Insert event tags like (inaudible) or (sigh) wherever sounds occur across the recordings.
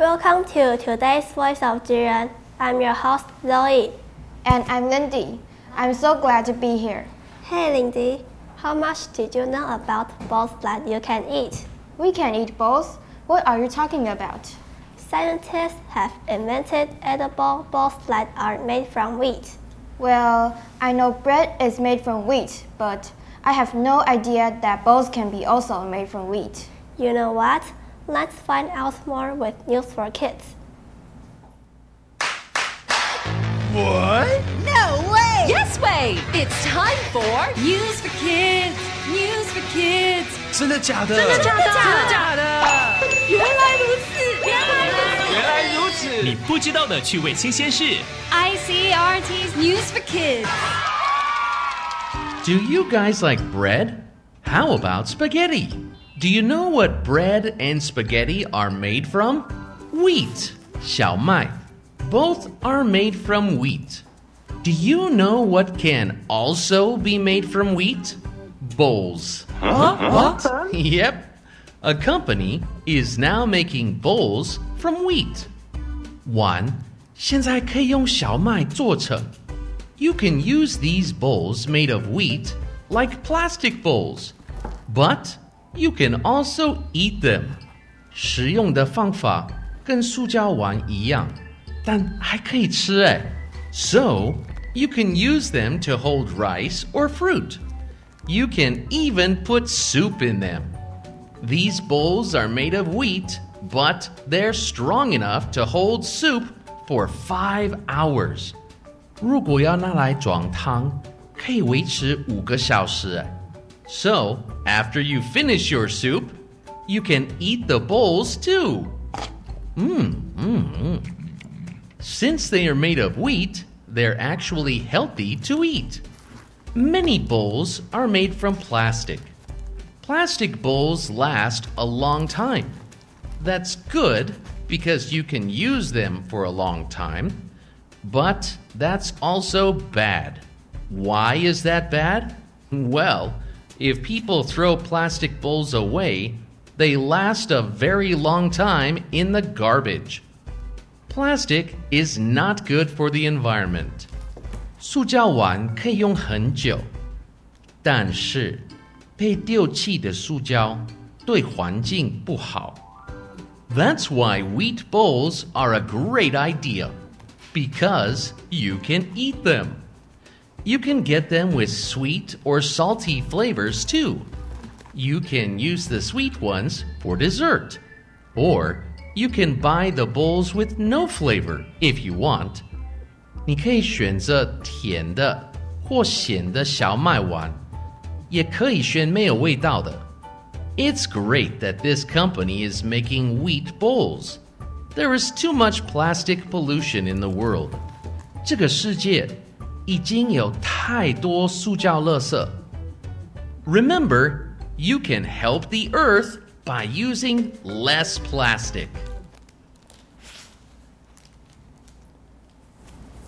Welcome to today's Voice of Jiren. I'm your host Zoe. And I'm Lindy. I'm so glad to be here. Hey Lindy, how much did you know about balls that you can eat? We can eat balls? What are you talking about? Scientists have invented edible balls that are made from wheat. Well, I know bread is made from wheat, but I have no idea that balls can be also made from wheat. You know what? Let's find out more with News for Kids. What? No way! Yes way! It's time for News for Kids. News for Kids. 真的假的？真的假的？真的假的？原来如此，原来如此。原来如此！你不知道的趣味新鲜事。 ICRT's News for Kids. Do you guys like bread? How about spaghetti? Do you know what bread and spaghetti are made from? Wheat, 小麦. Both are made from wheat. Do you know what can also be made from wheat? Bowls. What? Yep. (laughs) A company is now making bowls from wheat. One, 现在可以用小麦做成. You can use these bowls made of wheat like plastic bowls, but you can also eat them. 食用的方法跟塑胶碗一样，但还可以吃哎。So you can use them to hold rice or fruit. You can even put soup in them. These bowls are made of wheat, but they're strong enough to hold soup for five hours. 如果要拿来装汤，可以维持五个小时哎。 So after you finish your soup, you can eat the bowls too. Mmm, mmm, mmm. Since they are made of wheat, they're actually healthy to eat. Many bowls are made from plastic. Plastic bowls last a long time. That's good because you can use them for a long time, but that's also bad. Why is that bad? Well, if people throw plastic bowls away, they last a very long time in the garbage. Plastic is not good for the environment. 塑胶碗可以用很久，但是被丢弃的塑胶对环境不好。That's why wheat bowls are a great idea because you can eat them. You can get them with sweet or salty flavors too. You can use the sweet ones for dessert. Or you can buy the bowls with no flavor if you want. 你可以选择甜的或咸的小麦碗，也可以选没有味道的。It's great that this company is making wheat bowls. There is too much plastic pollution in the world. 这个世界 已经有太多塑胶垃圾。Remember, you can help the earth by using less plastic.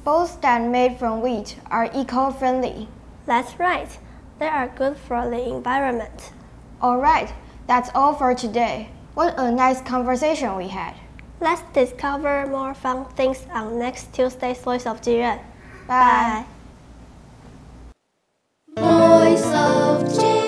Bowls that made from wheat are eco-friendly. That's right. They are good for the environment. All right, that's all for today. What a nice conversation we had. Let's discover more fun things on next Tuesday's Voice of Jiren. Bye. Voice of Jiren.